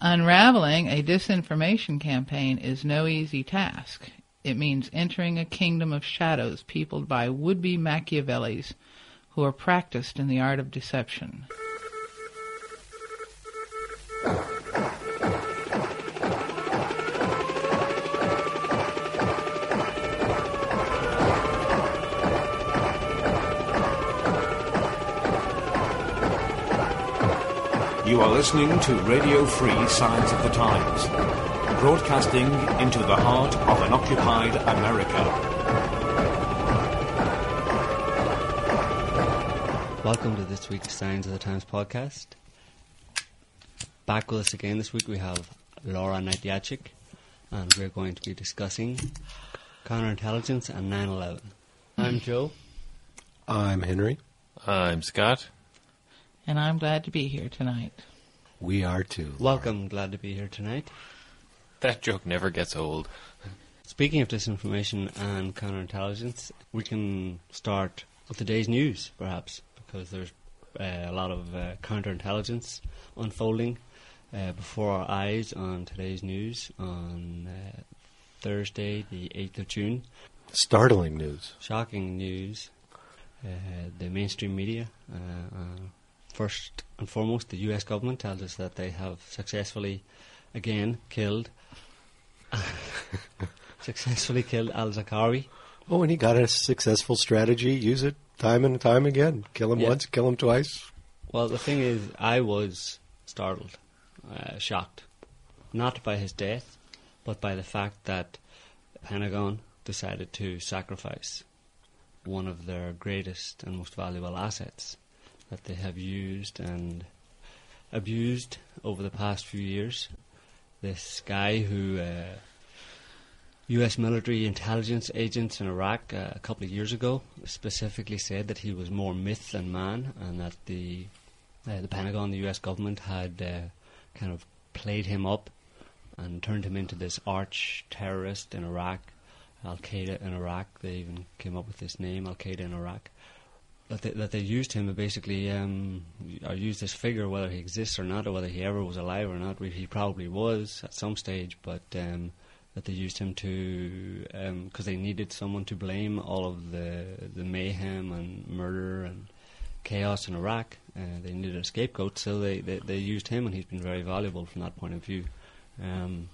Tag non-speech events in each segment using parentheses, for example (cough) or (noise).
Unraveling a disinformation campaign is no easy task. It means entering a kingdom of shadows peopled by would-be Machiavellis who are practiced in the art of deception. You are listening to Radio Free Signs of the Times, broadcasting into the heart of an occupied America. Welcome to this week's Signs of the Times podcast. Back with us again this week we have Laura Knight-Jadczyk, and we're going to be discussing counterintelligence and 9 11. I'm Joe. I'm Henry. I'm Scott. And I'm glad to be here tonight. We are too. Welcome, glad to be here tonight. That joke never gets old. Speaking of disinformation and counterintelligence, we can start with the day's news, perhaps, because there's uh, a lot of uh, counterintelligence unfolding uh, before our eyes on today's news on uh, Thursday, the 8th of June. Startling news. Shocking news. Uh, the mainstream media uh, uh, First and foremost, the US government tells us that they have successfully, again, killed (laughs) successfully killed al Zarqawi. Oh, and he got a successful strategy. Use it time and time again. Kill him Yeah. once, kill him twice. Well, the thing is, I was startled, uh, shocked, not by his death, but by the fact that the Pentagon decided to sacrifice one of their greatest and most valuable assets that they have used and abused over the past few years. This guy who uh, U.S. military intelligence agents in Iraq uh, a couple of years ago specifically said that he was more myth than man, and that the uh, the Pentagon, the U.S. government, had uh, kind of played him up and turned him into this arch terrorist in Iraq, Al Qaeda in Iraq. They even came up with this name, Al Qaeda in Iraq. That they, that they used him basically, um, or used this figure, whether he exists or not, or whether he ever was alive or not. He probably was at some stage, but um, that they used him to because they needed someone to blame all of the the mayhem and murder and chaos in Iraq. Uh, they needed a scapegoat, so they, they they used him, and he's been very valuable from that point of view. Um,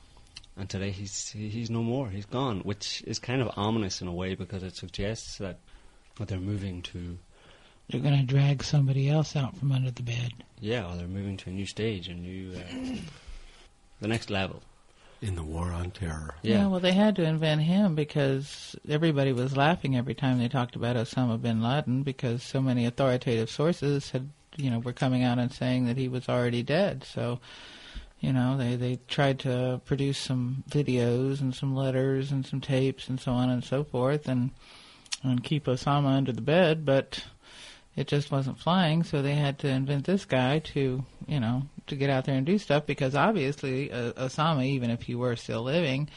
and today he's he's no more. He's gone, which is kind of ominous in a way because it suggests that that they're moving to They're going to drag somebody else out from under the bed. yeah, or they're moving to a new stage, a new uh, the next level. In the war on terror. Yeah. well, they had to invent him because everybody was laughing every time they talked about Osama bin Laden because so many authoritative sources had, you know, were coming out and saying that he was already dead. So, you know, they they tried to produce some videos and some letters and some tapes and so on and so forth and and keep Osama under the bed, but it just wasn't flying, so they had to invent this guy to, you know, to get out there and do stuff because obviously uh, Osama, even if he were still living,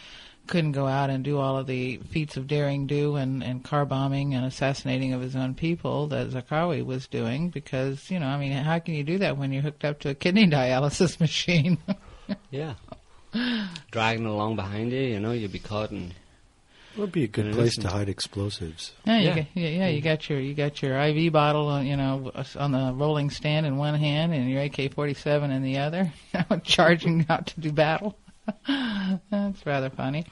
couldn't go out and do all of the feats of daring do and, and car bombing and assassinating of his own people that Zarqawi was doing because, you know, I mean, how can you do that when you're hooked up to a kidney (laughs) dialysis machine? (laughs) Yeah. Dragging along behind you, you know, you'd be caught in It would be a good place to to- hide explosives. Yeah, you Yeah. Got, yeah, yeah. You got your you got your IV bottle, on, you know, on the rolling stand in one hand and your AK-47 in the other, (laughs) charging out to do battle. (laughs) That's rather funny.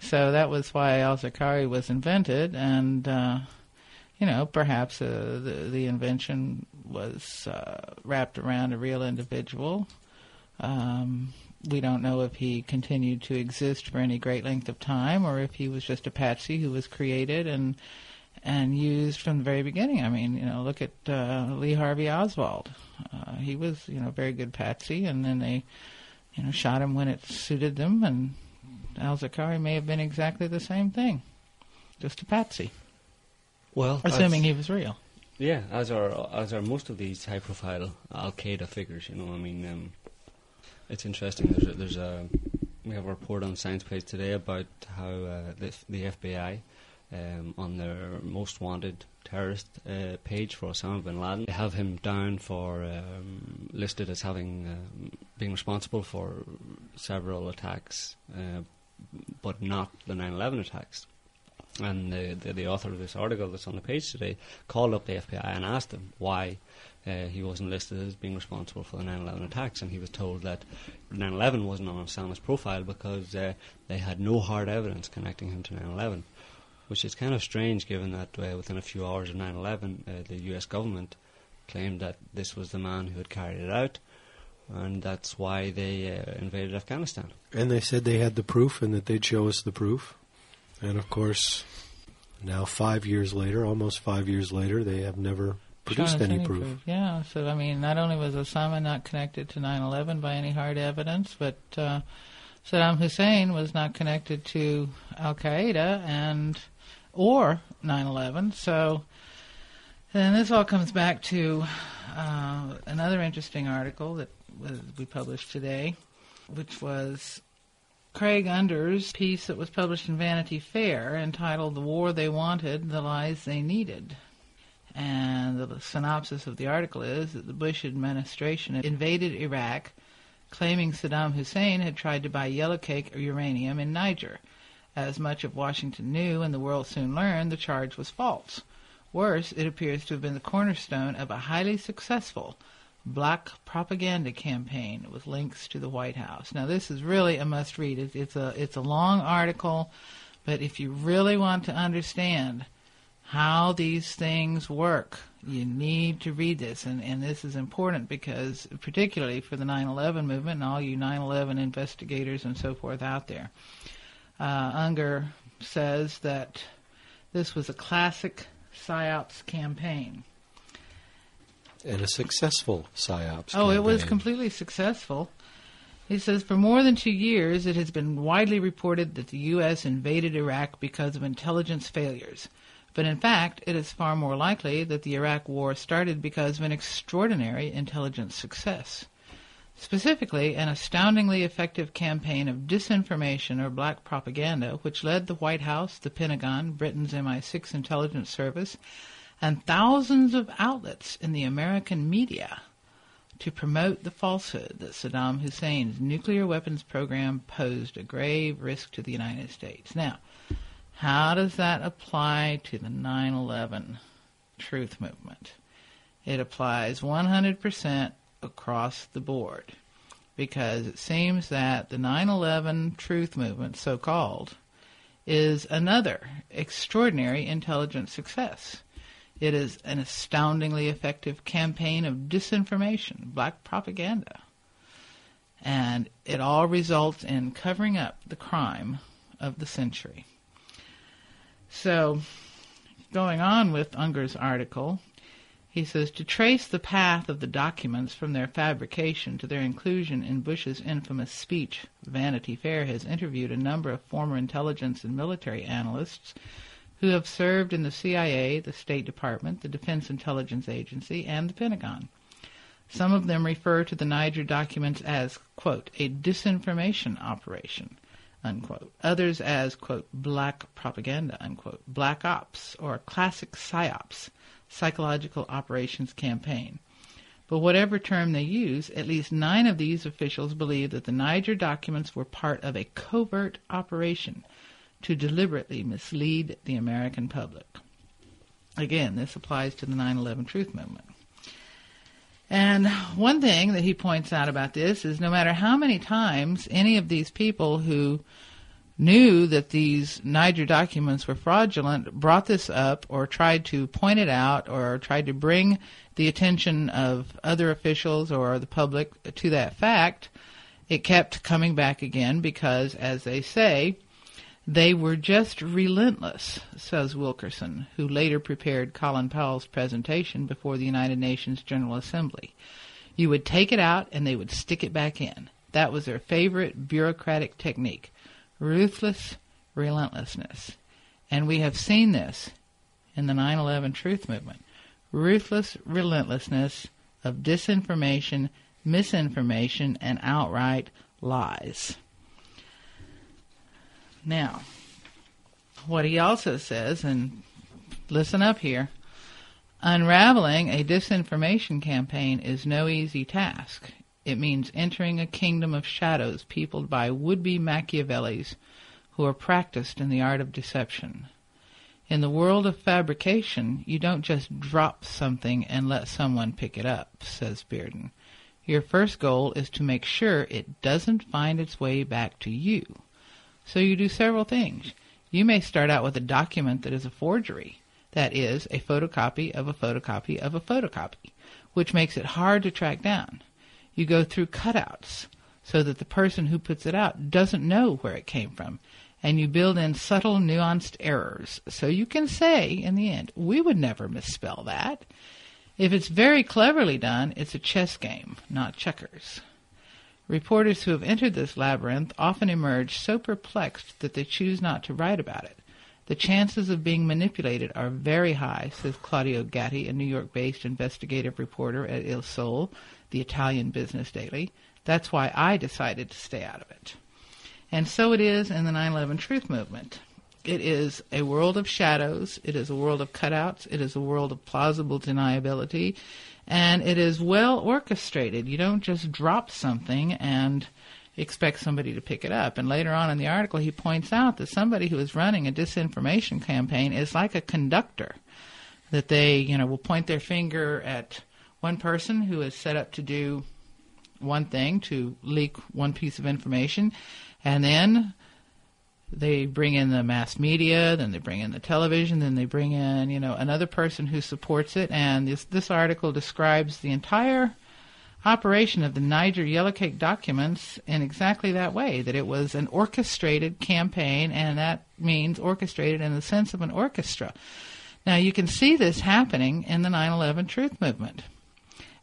So that was why Al Zarqawi was invented, and uh, you know, perhaps uh, the the invention was uh, wrapped around a real individual. Um, we don't know if he continued to exist for any great length of time, or if he was just a patsy who was created and and used from the very beginning. I mean, you know, look at uh, Lee Harvey Oswald. Uh, he was, you know, a very good patsy, and then they, you know, shot him when it suited them. And Al Zarqawi may have been exactly the same thing, just a patsy, well, assuming he was real. Yeah, as are as are most of these high-profile Al Qaeda figures. You know, I mean, um, it's interesting. There's a, there's a we have a report on Signs Page today about how uh, the, the FBI um, on their most wanted terrorist uh, page for Osama bin Laden. They have him down for um, listed as having um, being responsible for several attacks, uh, but not the 9/11 attacks. And the, the the author of this article that's on the page today called up the FBI and asked them why uh, he wasn't listed as being responsible for the 9/11 attacks, and he was told that 9/11 wasn't on Osama's profile because uh, they had no hard evidence connecting him to 9/11, which is kind of strange given that uh, within a few hours of 9/11, uh, the U.S. government claimed that this was the man who had carried it out, and that's why they uh, invaded Afghanistan. And they said they had the proof and that they'd show us the proof. And of course, now five years later, almost five years later, they have never produced us any proof. Yeah, so I mean, not only was Osama not connected to 9/11 by any hard evidence, but uh, Saddam Hussein was not connected to Al Qaeda and or 9/11. So, and this all comes back to uh, another interesting article that was, we published today, which was Craig Unger's piece that was published in Vanity Fair entitled "The War They Wanted, the Lies They Needed." And the synopsis of the article is that the Bush administration invaded Iraq, claiming Saddam Hussein had tried to buy yellowcake or uranium in Niger. As much of Washington knew and the world soon learned, the charge was false. Worse, it appears to have been the cornerstone of a highly successful black propaganda campaign with links to the White House. Now, this is really a must read. It's a it's a long article, but if you really want to understand how these things work. You need to read this, and, and this is important because, particularly for the 9 11 movement and all you 9 11 investigators and so forth out there, uh, Unger says that this was a classic PSYOPs campaign. And a successful psyops. Oh, it was completely successful. He says for more than two years, it has been widely reported that the U.S. invaded Iraq because of intelligence failures. But in fact, it is far more likely that the Iraq War started because of an extraordinary intelligence success. Specifically, an astoundingly effective campaign of disinformation or black propaganda, which led the White House, the Pentagon, Britain's MI6 intelligence service, and thousands of outlets in the American media to promote the falsehood that Saddam Hussein's nuclear weapons program posed a grave risk to the United States. Now, how does that apply to the 9 11 truth movement? It applies 100% across the board because it seems that the 9 11 truth movement, so called, is another extraordinary intelligence success. It is an astoundingly effective campaign of disinformation, black propaganda. And it all results in covering up the crime of the century. So, going on with Unger's article, he says to trace the path of the documents from their fabrication to their inclusion in Bush's infamous speech, Vanity Fair has interviewed a number of former intelligence and military analysts who have served in the CIA, the State Department, the Defense Intelligence Agency, and the Pentagon. Some of them refer to the Niger documents as, quote, a disinformation operation, unquote. Others as, quote, black propaganda, unquote, black ops, or classic psyops, psychological operations campaign. But whatever term they use, at least nine of these officials believe that the Niger documents were part of a covert operation to deliberately mislead the American public. Again, this applies to the 9 11 truth movement. And one thing that he points out about this is no matter how many times any of these people who knew that these Niger documents were fraudulent brought this up or tried to point it out or tried to bring the attention of other officials or the public to that fact, it kept coming back again because, as they say, they were just relentless, says Wilkerson, who later prepared Colin Powell's presentation before the United Nations General Assembly. You would take it out and they would stick it back in. That was their favorite bureaucratic technique ruthless relentlessness. And we have seen this in the 9 11 truth movement ruthless relentlessness of disinformation, misinformation, and outright lies. Now, what he also says, and listen up here unraveling a disinformation campaign is no easy task. It means entering a kingdom of shadows peopled by would be Machiavellis who are practiced in the art of deception. In the world of fabrication, you don't just drop something and let someone pick it up, says Bearden. Your first goal is to make sure it doesn't find its way back to you. So you do several things. You may start out with a document that is a forgery, that is, a photocopy of a photocopy of a photocopy, which makes it hard to track down. You go through cutouts so that the person who puts it out doesn't know where it came from, and you build in subtle, nuanced errors so you can say, in the end, we would never misspell that. If it's very cleverly done, it's a chess game, not checkers. Reporters who have entered this labyrinth often emerge so perplexed that they choose not to write about it. The chances of being manipulated are very high, says Claudio Gatti, a New York-based investigative reporter at Il Sole, the Italian business daily. That's why I decided to stay out of it. And so it is in the 9/11 Truth Movement. It is a world of shadows. It is a world of cutouts. It is a world of plausible deniability and it is well orchestrated. You don't just drop something and expect somebody to pick it up. And later on in the article, he points out that somebody who is running a disinformation campaign is like a conductor. That they, you know, will point their finger at one person who is set up to do one thing, to leak one piece of information, and then they bring in the mass media, then they bring in the television, then they bring in, you know, another person who supports it. And this, this article describes the entire operation of the Niger Yellow Cake documents in exactly that way, that it was an orchestrated campaign, and that means orchestrated in the sense of an orchestra. Now, you can see this happening in the 9-11 Truth Movement.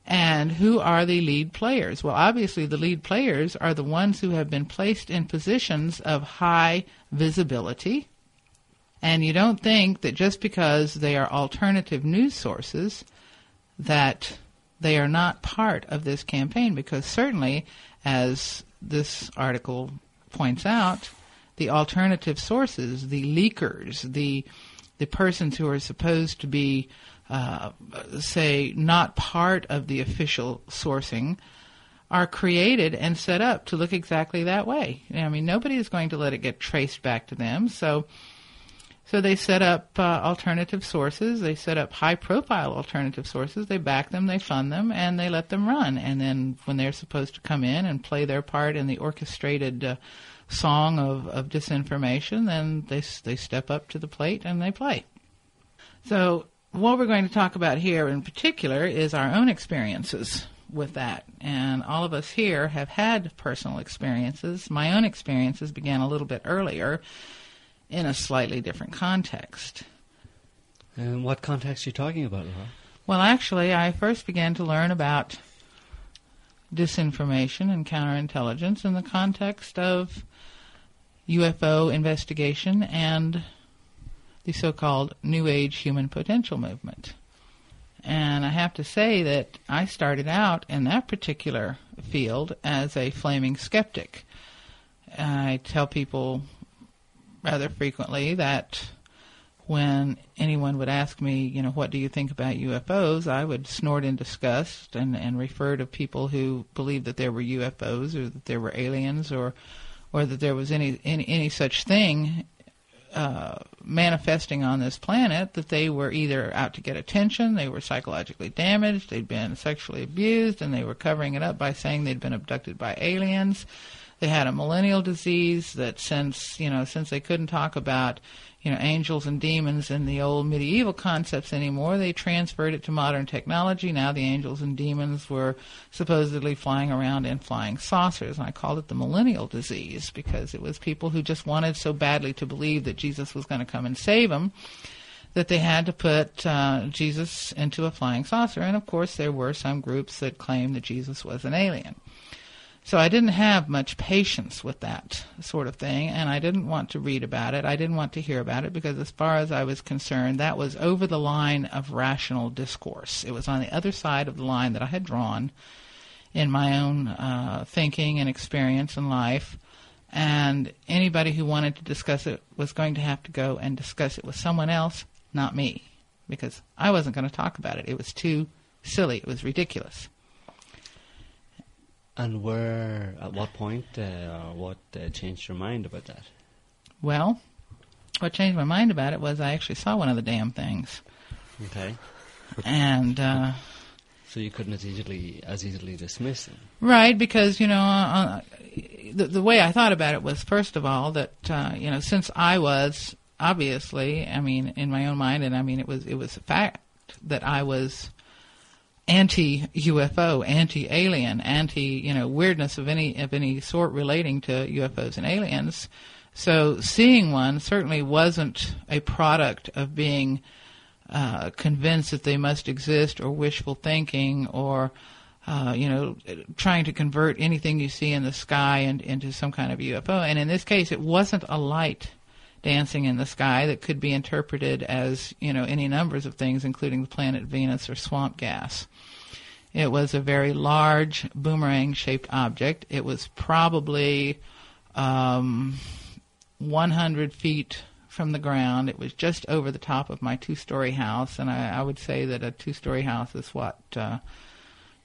And who are the lead players? Well, obviously, the lead players are the ones who have been placed in positions of high visibility. And you don't think that just because they are alternative news sources that they are not part of this campaign, because certainly, as this article points out, the alternative sources, the leakers, the the persons who are supposed to be uh, say, not part of the official sourcing, are created and set up to look exactly that way. I mean, nobody is going to let it get traced back to them. So, so they set up uh, alternative sources. They set up high-profile alternative sources. They back them, they fund them, and they let them run. And then when they're supposed to come in and play their part in the orchestrated uh, song of, of disinformation, then they they step up to the plate and they play. So what we're going to talk about here in particular is our own experiences with that. And all of us here have had personal experiences. My own experiences began a little bit earlier in a slightly different context. And what context are you talking about, Laura? Well, actually, I first began to learn about disinformation and counterintelligence in the context of UFO investigation and the so-called New Age Human Potential Movement. And I have to say that I started out in that particular field as a flaming skeptic. I tell people rather frequently that when anyone would ask me, you know, what do you think about UFOs, I would snort in disgust and, and refer to people who believed that there were UFOs or that there were aliens or or that there was any any, any such thing uh, manifesting on this planet that they were either out to get attention, they were psychologically damaged, they'd been sexually abused, and they were covering it up by saying they'd been abducted by aliens. They had a millennial disease that since, you know, since they couldn't talk about you know, angels and demons and the old medieval concepts anymore. They transferred it to modern technology. Now the angels and demons were supposedly flying around in flying saucers. And I called it the millennial disease because it was people who just wanted so badly to believe that Jesus was going to come and save them that they had to put uh, Jesus into a flying saucer. And of course, there were some groups that claimed that Jesus was an alien. So I didn't have much patience with that sort of thing, and I didn't want to read about it. I didn't want to hear about it because, as far as I was concerned, that was over the line of rational discourse. It was on the other side of the line that I had drawn in my own uh, thinking and experience in life. and anybody who wanted to discuss it was going to have to go and discuss it with someone else, not me, because I wasn't going to talk about it. It was too silly. It was ridiculous. And where, at what point, uh, what uh, changed your mind about that? Well, what changed my mind about it was I actually saw one of the damn things, Okay. and uh, (laughs) So you couldn't as easily as easily dismiss it. Right, because you know, uh, the the way I thought about it was first of all that uh, you know, since I was obviously, I mean, in my own mind, and I mean, it was it was a fact that I was anti UFO, anti alien, anti you know weirdness of any of any sort relating to UFOs and aliens. So seeing one certainly wasn't a product of being uh, convinced that they must exist or wishful thinking or uh, you know trying to convert anything you see in the sky and, into some kind of UFO. And in this case, it wasn't a light dancing in the sky that could be interpreted as you know any numbers of things, including the planet Venus or swamp gas. It was a very large boomerang-shaped object. It was probably um, 100 feet from the ground. It was just over the top of my two-story house, and I, I would say that a two-story house is what uh,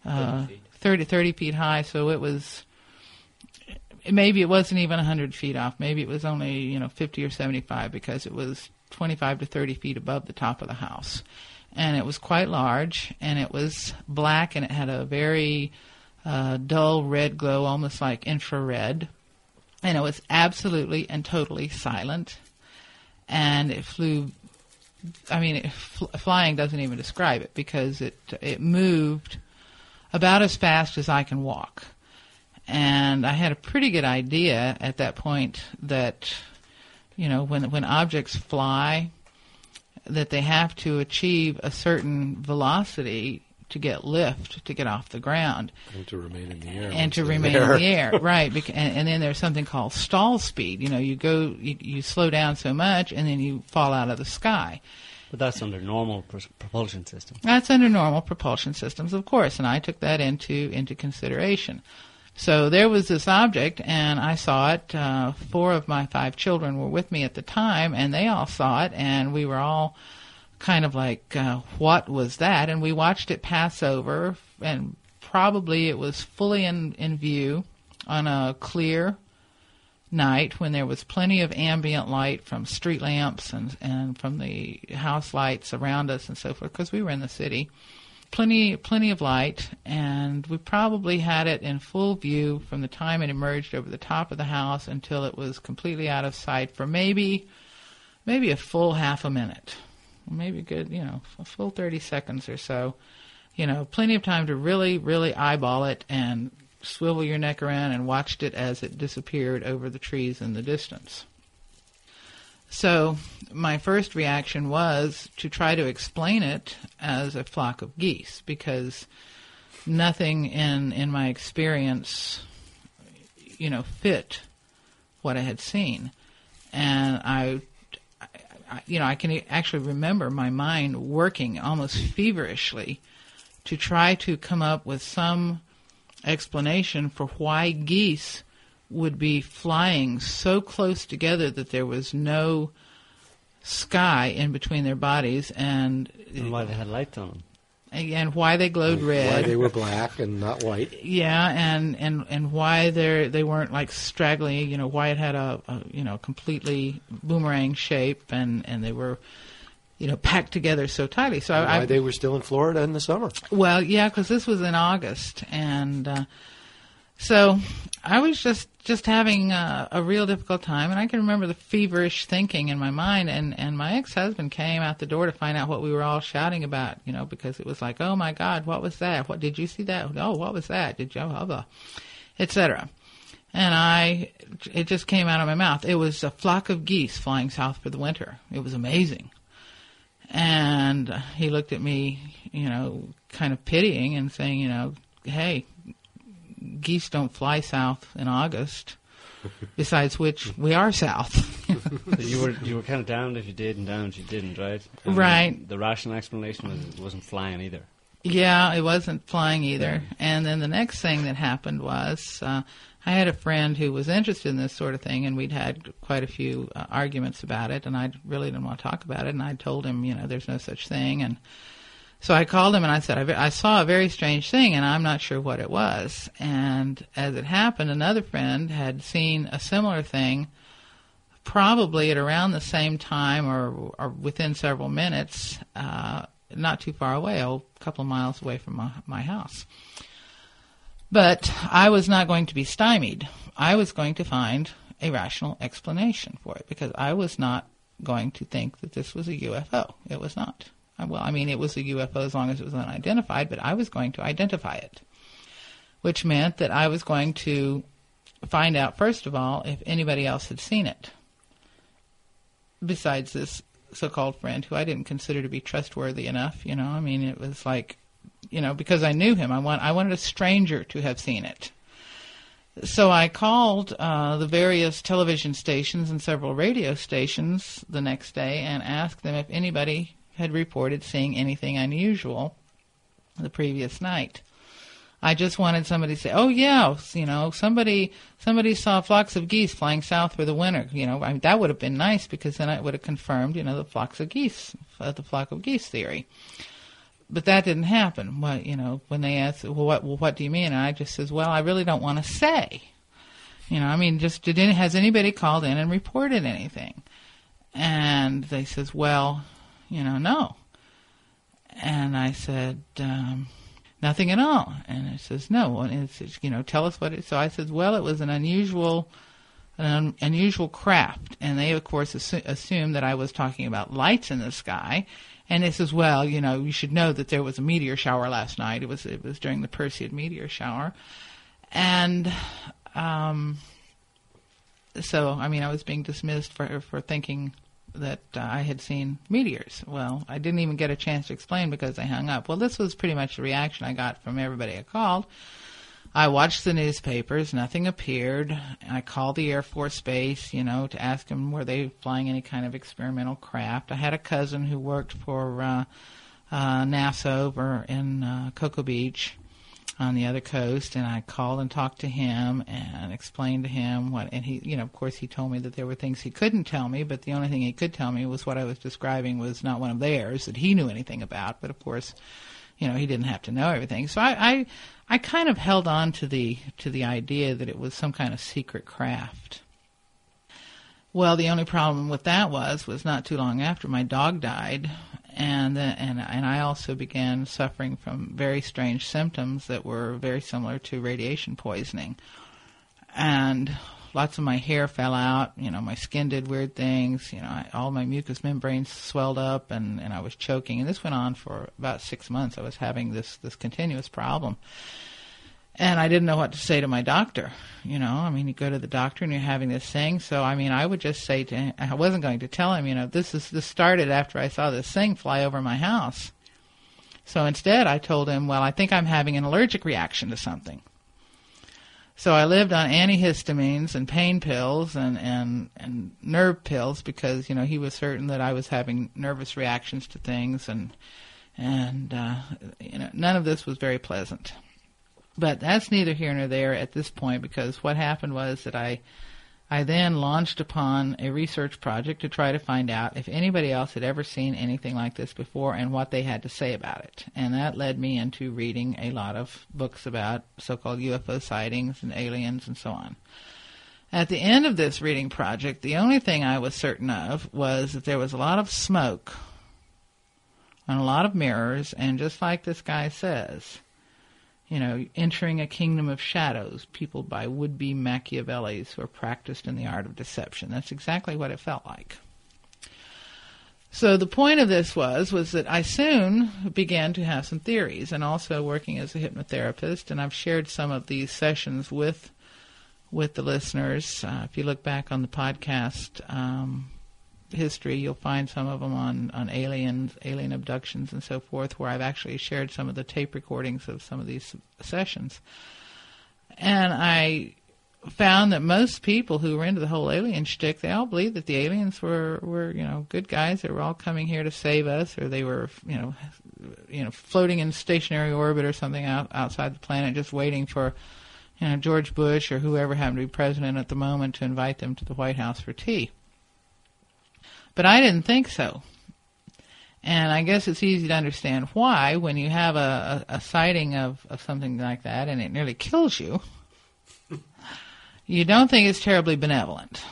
uh, 30, 30 feet high. So it was maybe it wasn't even 100 feet off. Maybe it was only you know 50 or 75 because it was 25 to 30 feet above the top of the house, and it was quite large, and it was black, and it had a very uh, dull red glow, almost like infrared, and it was absolutely and totally silent, and it flew. I mean, fl- flying doesn't even describe it because it it moved about as fast as I can walk. And I had a pretty good idea at that point that, you know, when when objects fly, that they have to achieve a certain velocity to get lift to get off the ground And to remain in the air. and to remain there. in the (laughs) air, right? Bec- and, and then there's something called stall speed. You know, you go, you, you slow down so much, and then you fall out of the sky. But that's under normal pr- propulsion systems That's under normal propulsion systems, of course, and I took that into into consideration. So there was this object, and I saw it. Uh, four of my five children were with me at the time, and they all saw it, and we were all kind of like, uh, "What was that?" And we watched it pass over, and probably it was fully in in view on a clear night when there was plenty of ambient light from street lamps and and from the house lights around us and so forth because we were in the city plenty plenty of light and we probably had it in full view from the time it emerged over the top of the house until it was completely out of sight for maybe maybe a full half a minute maybe a good you know a full 30 seconds or so you know plenty of time to really really eyeball it and swivel your neck around and watched it as it disappeared over the trees in the distance. So, my first reaction was to try to explain it as a flock of geese because nothing in in my experience you know fit what I had seen. And I you know, I can actually remember my mind working almost feverishly to try to come up with some explanation for why geese would be flying so close together that there was no sky in between their bodies and And why they had lights on them. and why they glowed red Why they were black and not white. yeah, and and and why they they weren't like straggly. You know, why it had a, a you know completely boomerang shape, and and they were you know packed together so tightly. So And why I they were still in Florida in the summer. well, yeah, because this was in August, and uh, so I was just just having a, a real difficult time, and I can remember the feverish thinking in my mind. And and my ex husband came out the door to find out what we were all shouting about, you know, because it was like, oh my God, what was that? What did you see that? Oh, what was that? Did you? Blah, blah, etc. And I, it just came out of my mouth. It was a flock of geese flying south for the winter. It was amazing. And he looked at me, you know, kind of pitying and saying, you know, hey, geese don't fly south in August. Besides which, we are south. So (laughs) you were you were kind of down if you did and down if you didn't, right? And Right. The rational explanation was it wasn't flying either. Yeah, it wasn't flying either. And then the next thing that happened was uh, I had a friend who was interested in this sort of thing, and we'd had quite a few uh, arguments about it, and I really didn't want to talk about it. And I told him, you know, there's no such thing. And so I called him and I said, I, I saw a very strange thing, and I'm not sure what it was. And as it happened, another friend had seen a similar thing probably at around the same time or, or within several minutes, uh, not too far away, a couple of miles away from my, my house. But I was not going to be stymied. I was going to find a rational explanation for it because I was not going to think that this was a UFO. It was not. Uh, well, I mean, it was a UFO as long as it was unidentified, but I was going to identify it, which meant that I was going to find out, first of all, if anybody else had seen it besides this so-called friend who I didn't consider to be trustworthy enough. You know, I mean, it was like, you know, because I knew him, I want I wanted a stranger to have seen it. So I called uh, the various television stations and several radio stations the next day and asked them if anybody had reported seeing anything unusual the previous night. I just wanted somebody to say, "Oh yeah, you know, somebody somebody saw flocks of geese flying south for the winter." You know, I mean, that would have been nice because then it would have confirmed, you know, the flocks of geese, uh, the flock of geese theory. But that didn't happen. What you know, when they asked, "Well, what well, what do you mean?" and I just says, "Well, I really don't want to say." You know, I mean, just did any, has anybody called in and reported anything? And they says, "Well, you know, no." And I said. Um, nothing at all. And it says, no. And it says, you know, tell us what it. So I said, well, it was an unusual, an un, unusual craft. And they, of course, assu- assumed that I was talking about lights in the sky. And it says, well, you know, you should know that there was a meteor shower last night. It was it was during the Perseid meteor shower, and um, so I mean, I was being dismissed for for thinking that uh, I had seen meteors. Well, I didn't even get a chance to explain because they hung up. Well, this was pretty much the reaction I got from everybody I called. I watched the newspapers, nothing appeared. I called the Air Force Base, you know, to ask them were they flying any kind of experimental craft. I had a cousin who worked for uh, uh, NASA over in uh, Cocoa Beach on the other coast, and I called and talked to him and explained to him what. And he, you know, of course, he told me that there were things he couldn't tell me, but the only thing he could tell me was what I was describing was not one of theirs that he knew anything about. But of course, you know, he didn't have to know everything. So I, I, I kind of held on to the to the idea that it was some kind of secret craft. Well, the only problem with that was was not too long after my dog died, and and and I also began suffering from very strange symptoms that were very similar to radiation poisoning, and lots of my hair fell out. You know, my skin did weird things. You know, I, all my mucous membranes swelled up, and and I was choking. And this went on for about six months. I was having this this continuous problem. And I didn't know what to say to my doctor. You know, I mean, you go to the doctor and you're having this thing. So, I mean, I would just say to him, I wasn't going to tell him, you know, this is this started after I saw this thing fly over my house. So instead, I told him, well, I think I'm having an allergic reaction to something. So I lived on antihistamines and pain pills and, and, and nerve pills because, you know, he was certain that I was having nervous reactions to things and, and, uh, you know, none of this was very pleasant. But that's neither here nor there at this point because what happened was that I I then launched upon a research project to try to find out if anybody else had ever seen anything like this before and what they had to say about it. And that led me into reading a lot of books about so-called UFO sightings and aliens and so on. At the end of this reading project, the only thing I was certain of was that there was a lot of smoke and a lot of mirrors, and just like this guy says, you know, entering a kingdom of shadows, peopled by would-be Machiavellis who are practiced in the art of deception. That's exactly what it felt like. So the point of this was was that I soon began to have some theories, and also working as a hypnotherapist, and I've shared some of these sessions with with the listeners. Uh, if you look back on the podcast um, history, you'll find some of them on, on aliens, alien abductions, and so forth, where I've actually shared some of the tape recordings of some of these sessions. And I found that most people who were into the whole alien shtick, they all believed that the aliens were, were, you know, good guys that were all coming here to save us, or they were, you know, you know, floating in stationary orbit or something out, outside the planet, just waiting for, you know, George Bush or whoever happened to be president at the moment to invite them to the White House for tea. But I didn't think so. And I guess it's easy to understand why when you have a, a, a sighting of, of something like that and it nearly kills you, you don't think it's terribly benevolent.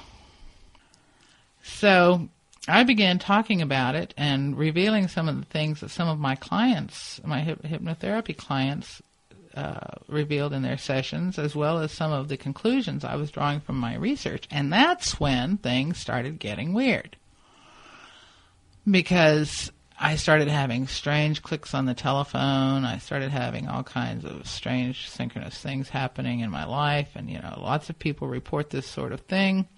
So I began talking about it and revealing some of the things that some of my clients, my hyp- hypnotherapy clients, uh, revealed in their sessions, as well as some of the conclusions I was drawing from my research. And that's when things started getting weird. Because I started having strange clicks on the telephone. I started having all kinds of strange synchronous things happening in my life. And, you know, lots of people report this sort of thing.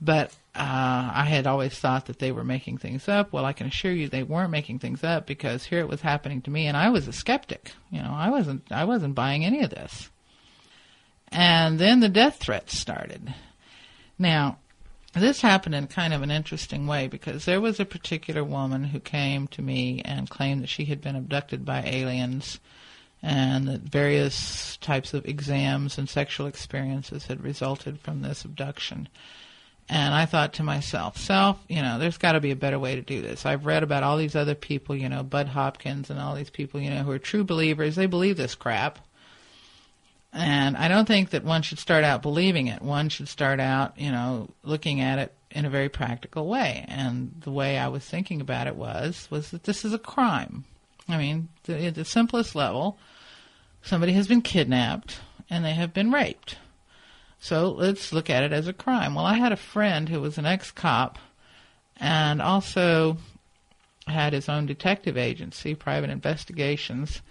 But uh, I had always thought that they were making things up. Well, I can assure you they weren't making things up because here it was happening to me, and I was a skeptic. You know, I wasn't I wasn't buying any of this. And then the death threats started. Now, this happened in kind of an interesting way because there was a particular woman who came to me and claimed that she had been abducted by aliens and that various types of exams and sexual experiences had resulted from this abduction. And I thought to myself, self, you know, there's got to be a better way to do this. I've read about all these other people, you know, Bud Hopkins and all these people, you know, who are true believers. They believe this crap. And I don't think that one should start out believing it. One should start out, you know, looking at it in a very practical way. And the way I was thinking about it was was that this is a crime. I mean, at the simplest level, somebody has been kidnapped and they have been raped. So let's look at it as a crime. Well, I had a friend who was an ex-cop and also had his own detective agency, private investigations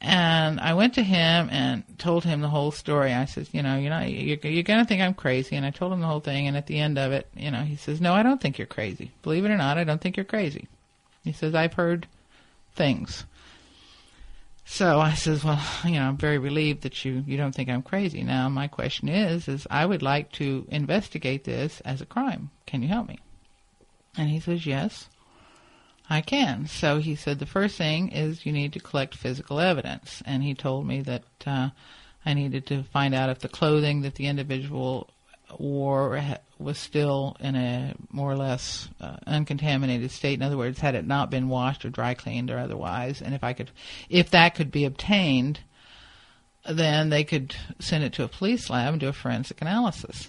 and I went to him and told him the whole story. I said, you know, you know, you're, you're going to think I'm crazy. And I told him the whole thing. And at the end of it, you know, he says, no, I don't think you're crazy. Believe it or not, I don't think you're crazy. He says, I've heard things. So I says, well, you know, I'm very relieved that you, you don't think I'm crazy. Now, my question is, is I would like to investigate this as a crime. Can you help me? And he says, yes. I can. So he said the first thing is you need to collect physical evidence, and he told me that uh, I needed to find out if the clothing that the individual wore was still in a more or less uh, uncontaminated state. In other words, had it not been washed or dry cleaned or otherwise, and if I could, if that could be obtained, then they could send it to a police lab and do a forensic analysis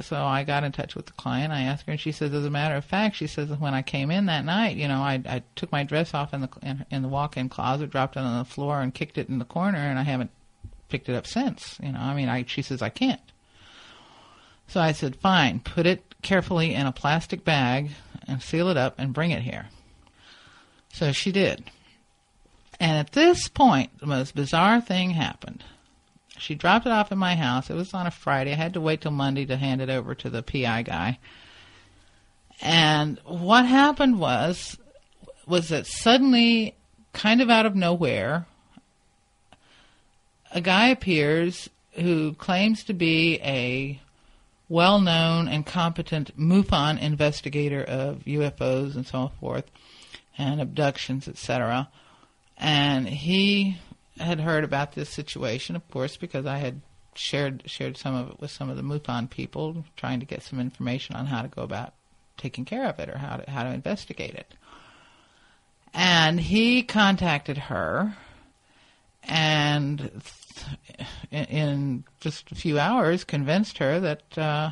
so I got in touch with the client. I asked her, and she says, as a matter of fact, she says when I came in that night, you know, I I took my dress off in the in, in the walk-in closet, dropped it on the floor, and kicked it in the corner, and I haven't picked it up since. You know, I mean, I she says I can't. So I said, fine, put it carefully in a plastic bag and seal it up and bring it here. So she did. And at this point, the most bizarre thing happened. She dropped it off at my house. It was on a Friday. I had to wait till Monday to hand it over to the PI guy. And what happened was was that suddenly, kind of out of nowhere, a guy appears who claims to be a well-known and competent MUFON investigator of UFOs and so forth, and abductions, etc. And he had heard about this situation, of course, because I had shared shared some of it with some of the MUFON people, trying to get some information on how to go about taking care of it or how to how to investigate it. And he contacted her, and in just a few hours, convinced her that. Uh,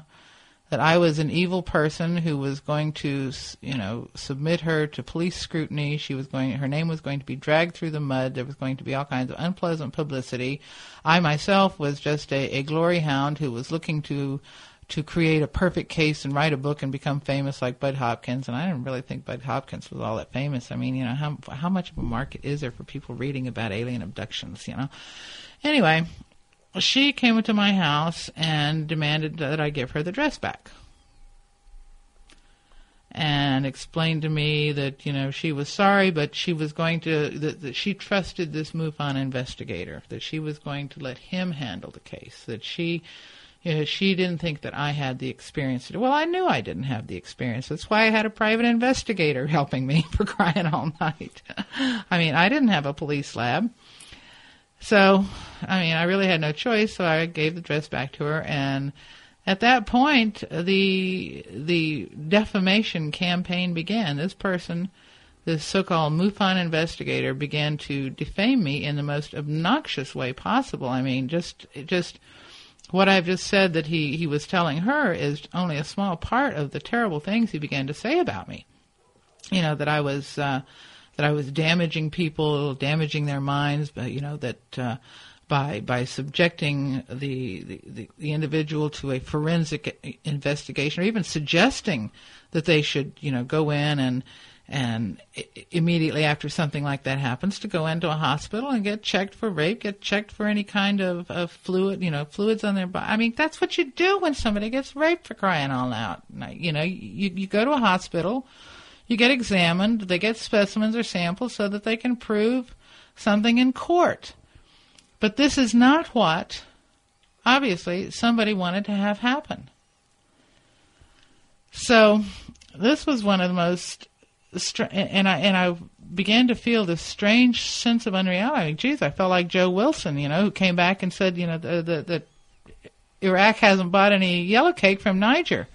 that I was an evil person who was going to, you know, submit her to police scrutiny. She was going, her name was going to be dragged through the mud. There was going to be all kinds of unpleasant publicity. I myself was just a, a glory hound who was looking to to create a perfect case and write a book and become famous like Bud Hopkins. And I didn't really think Bud Hopkins was all that famous. I mean, you know, how how much of a market is there for people reading about alien abductions? You know. Anyway, she came into my house and demanded that I give her the dress back. and explained to me that you know she was sorry, but she was going to that, that she trusted this MUFON investigator, that she was going to let him handle the case, that she. You know, she didn't think that I had the experience. Well, I knew I didn't have the experience. That's why I had a private investigator (laughs) helping me (laughs) for crying all night. (laughs) I mean, I didn't have a police lab. So, I mean, I really had no choice, so I gave the dress back to her and at that point the the defamation campaign began. This person, this so-called MUFON investigator began to defame me in the most obnoxious way possible. I mean, just just what I've just said that he, he was telling her is only a small part of the terrible things he began to say about me. You know, that I was uh, that I was damaging people, damaging their minds, but you know that uh, by by subjecting the, the the the individual to a forensic investigation, or even suggesting that they should you know go in and and immediately after something like that happens, to go into a hospital and get checked for rape, get checked for any kind of, of fluid, you know, fluids on their body. I mean, that's what you do when somebody gets raped for crying all out. You know, you, you go to a hospital, you get examined, they get specimens or samples so that they can prove something in court. But this is not what, obviously, somebody wanted to have happen. So, this was one of the most, and I and I began to feel this strange sense of unreality. Geez, I felt like Joe Wilson, you know, who came back and said, you know, that Iraq hasn't bought any yellow cake from Niger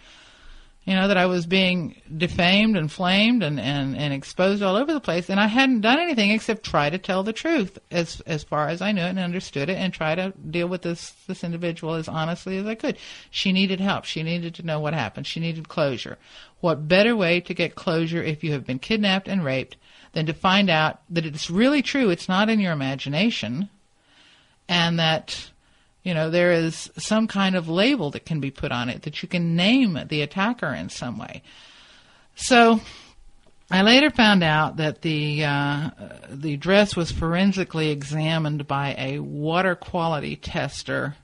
you know, that I was being defamed and flamed and, and, and exposed all over the place. And I hadn't done anything except try to tell the truth as, as far as I knew it and understood it and try to deal with this, this individual as honestly as I could. She needed help. She needed to know what happened. She needed closure. What better way to get closure if you have been kidnapped and raped than to find out that it's really true. It's not in your imagination and that you know there is some kind of label that can be put on it that you can name the attacker in some way so I later found out that the uh, the dress was forensically examined by a water quality tester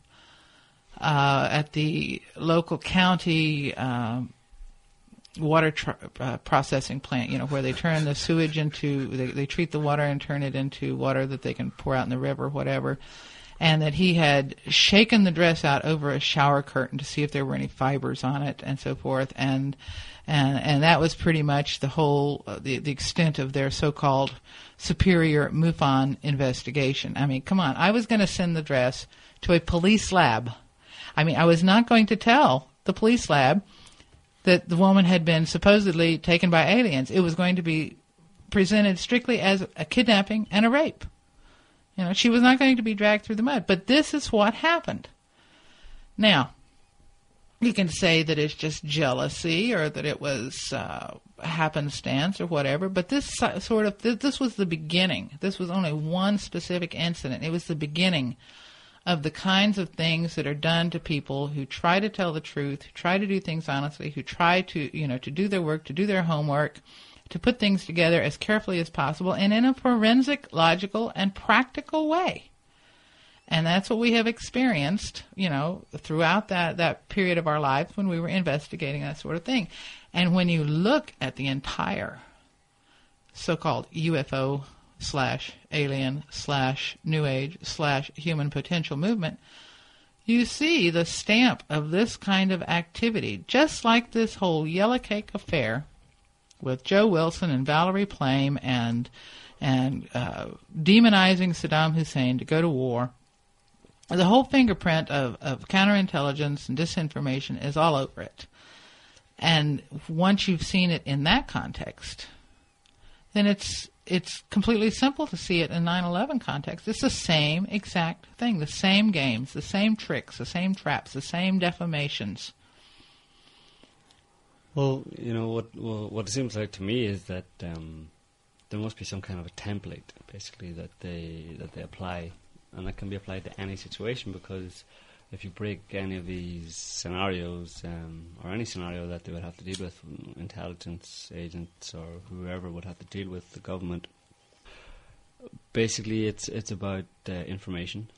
uh, at the local county uh, water tr- uh, processing plant. You know where they turn the sewage into they, they treat the water and turn it into water that they can pour out in the river, whatever and that he had shaken the dress out over a shower curtain to see if there were any fibers on it and so forth and and and that was pretty much the whole uh, the the extent of their so-called superior MUFON investigation. I mean, come on, I was going to send the dress to a police lab. I mean, I was not going to tell the police lab that the woman had been supposedly taken by aliens. It was going to be presented strictly as a kidnapping and a rape. You know, she was not going to be dragged through the mud. But this is what happened. Now, you can say that it's just jealousy or that it was uh, happenstance or whatever, but this sort of this, was the beginning. This was only one specific incident. It was the beginning of the kinds of things that are done to people who try to tell the truth, who try to do things honestly, who try to you know to do their work, to do their homework, to put things together as carefully as possible and in a forensic, logical, and practical way. And that's what we have experienced, you know, throughout that, that period of our lives when we were investigating that sort of thing. And when you look at the entire so-called UFO slash alien slash new age slash human potential movement, you see the stamp of this kind of activity, just like this whole yellow cake affair with Joe Wilson and Valerie Plame and and uh, demonizing Saddam Hussein to go to war. The whole fingerprint of, of counterintelligence and disinformation is all over it. And once you've seen it in that context, then it's it's completely simple to see it in 9/11 context. It's the same exact thing, the same games, the same tricks, the same traps, the same defamations. Well, you know what? Well, what it seems like to me is that um, there must be some kind of a template, basically that they that they apply, and that can be applied to any situation. Because if you break any of these scenarios, um, or any scenario that they would have to deal with, intelligence agents or whoever would have to deal with the government, basically it's it's about uh, information.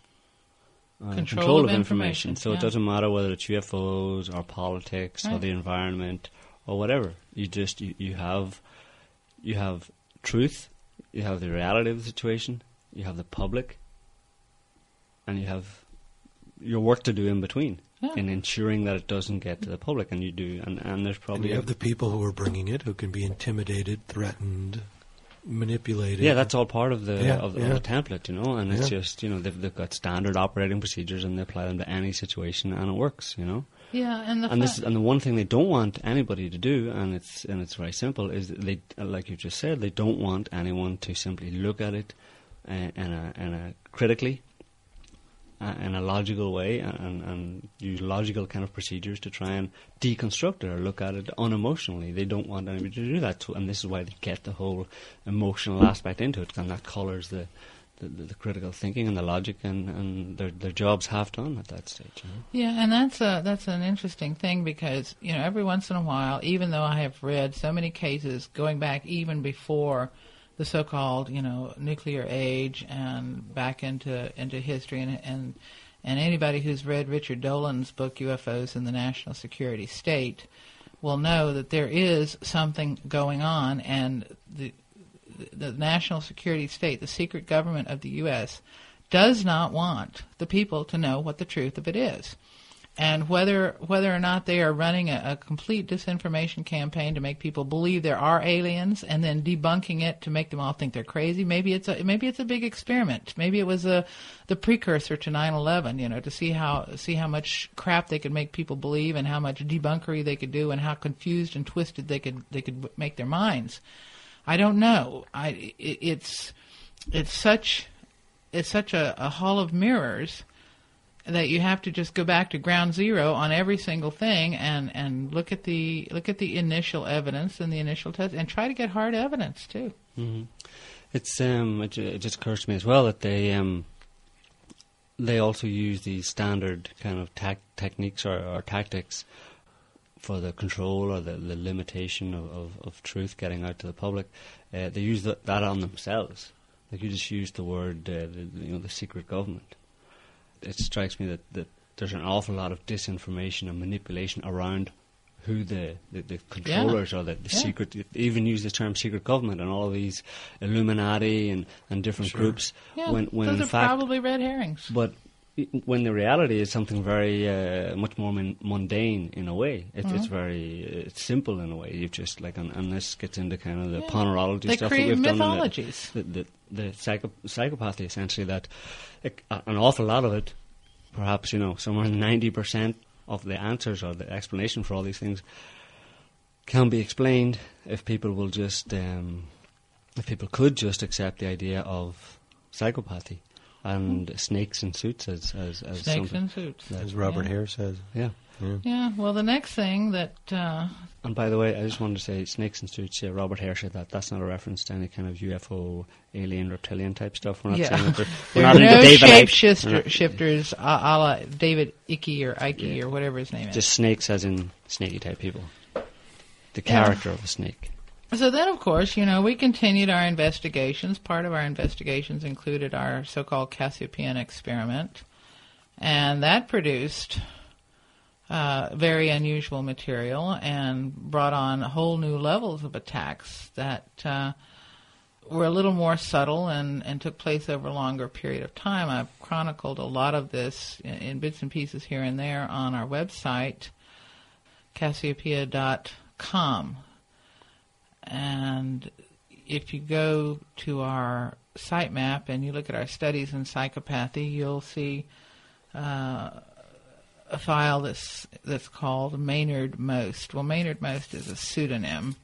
Uh, Control of information. information, So yeah. it doesn't matter whether it's UFOs or politics or the environment or whatever. You just you, you have you have truth, you have the reality of the situation, you have the public, and you have your work to do in between Yeah. in ensuring that it doesn't get to the public. And you do, and, and there's And probably you have the people who are bringing it who can be intimidated, threatened, manipulated. yeah, that's all part of the Yeah, of, the- yeah. of the template, you know. And it's Yeah. just you know they've they've got standard operating procedures and they apply them to any situation and it works, you know. Yeah, and the and this and the one thing they don't want anybody to do, and it's and it's very simple, is that they like you just said, they don't want anyone to simply look at it uh, in a in a critically, uh, in a logical way, and, and use logical kind of procedures to try and deconstruct it or look at it unemotionally. They don't want anybody to do that, and this is why they get the whole emotional aspect into it, and that colours the. The, the, critical thinking and the logic and, and their their jobs half done at that stage. You know? Yeah, and that's a that's an interesting thing because you know every once in a while, even though I have read so many cases going back even before the so-called you know nuclear age and back into into history and and and anybody who's read Richard Dolan's book UFOs in the National Security State will know that there is something going on and the the national security state, the secret government of the U.S., does not want the people to know what the truth of it is. And whether whether or not they are running a, a complete disinformation campaign to make people believe there are aliens, and then debunking it to make them all think they're crazy, maybe it's a maybe it's a big experiment. Maybe it was a the precursor to 9/11. You know, to see how see how much crap they could make people believe, and how much debunkery they could do, and how confused and twisted they could they could make their minds. I don't know. I it, it's it's such it's such a, a hall of mirrors that you have to just go back to ground zero on every single thing and and look at the look at the initial evidence and the initial test and try to get hard evidence too. hmm It's um, it, it just occurs to me as well that they um, they also use these standard kind of tac- techniques or, or tactics for the control or the, the limitation of, of, of truth getting out to the public. Uh, they use th- that on themselves. Like you just used the word, uh, the, you know, the secret government. It strikes me that, that there's an awful lot of disinformation and manipulation around who the, the, the controllers or the, the Yeah. secret, even use the term secret government and all these Illuminati and, and different Sure. groups. Yeah, when, when those in are fact, probably red herrings. but when the reality is something very uh, much more mun- mundane in a way, it, Mm-hmm. it's very it's simple in a way. You've just like, this gets into kind of the Yeah. ponerology They stuff that we've done. in the- mythologies. The, the, the, psycho- psychopathy essentially that like, a- an awful lot of it, perhaps you know somewhere ninety percent of the answers or the explanation for all these things can be explained if people will just um, if people could just accept the idea of psychopathy and snakes in suits as as, as Snakes in suits. As Robert Yeah. Hare says. Yeah. Yeah. Yeah. Well, the next thing that uh, And by the way, I just wanted to say snakes in suits. Yeah, Robert Hare said that. That's not a reference to any kind of UFO, alien, reptilian type stuff. We're not Yeah. saying that we're, we're not are into no David shapeshifter shifters a, a la David Icke or Ike Yeah. or whatever his name is. Just snakes, as in snaky type people. The Yeah. character of a snake. So then, of course, you know, we continued our investigations. Part of our investigations included our so-called Cassiopaean experiment, and that produced uh, very unusual material and brought on whole new levels of attacks that uh, were a little more subtle and, and took place over a longer period of time. I've chronicled a lot of this in, in bits and pieces here and there on our website, Cassiopaea.com. And if you go to our sitemap and you look at our studies in psychopathy, you'll see uh, a file that's that's called Maynard Most. Well, Maynard Most is a pseudonym,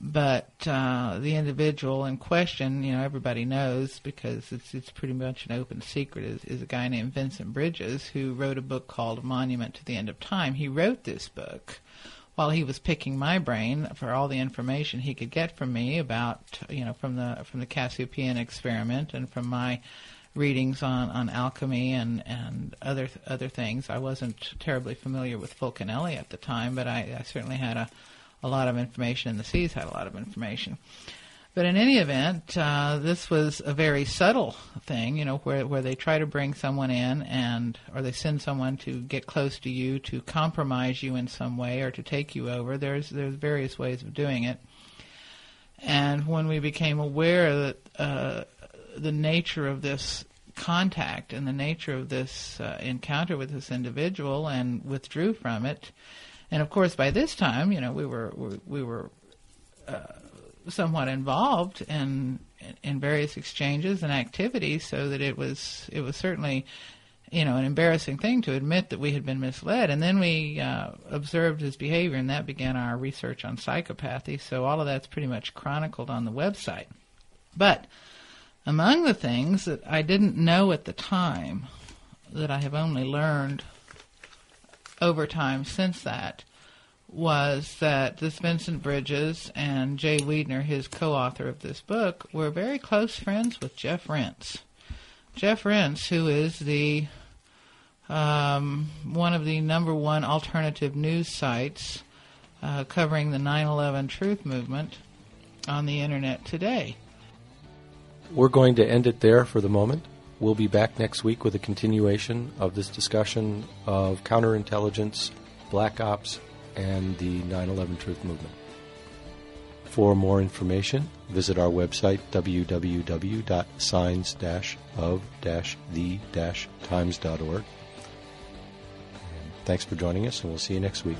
but uh, the individual in question, you know, everybody knows because it's it's pretty much an open secret. Is, is a guy named Vincent Bridges who wrote a book called Monument to the End of Time. He wrote this book while he was picking my brain for all the information he could get from me about you know from the from the Cassiopaean experiment and from my readings on, on alchemy and, and other other things. I wasn't terribly familiar with Fulcanelli at the time, but I, I certainly had a, a lot of information, and the C's had a lot of information. But in any event, uh, this was a very subtle thing, you know, where where they try to bring someone in and or they send someone to get close to you to compromise you in some way or to take you over. There's there's various ways of doing it. And when we became aware that uh, the nature of this contact and the nature of this uh, encounter with this individual and withdrew from it, and of course by this time, you know, we were we, we were uh, somewhat involved in in various exchanges and activities, so that it was it was certainly you know an embarrassing thing to admit that we had been misled. And then we uh, observed his behavior, and that began our research on psychopathy. So all of that's pretty much chronicled on the website. But among the things that I didn't know at the time, that I have only learned over time since that, was that this Vincent Bridges and Jay Weidner, his co-author of this book, were very close friends with Jeff Rense. Jeff Rense, who is the um, one of the number one alternative news sites uh, covering the 9/11 Truth Movement on the internet today. We're going to end it there for the moment. We'll be back next week with a continuation of this discussion of counterintelligence, black ops, and the 9 11 Truth Movement. For more information, visit our website www.signs of the times.org. Thanks for joining us, and we'll see you next week.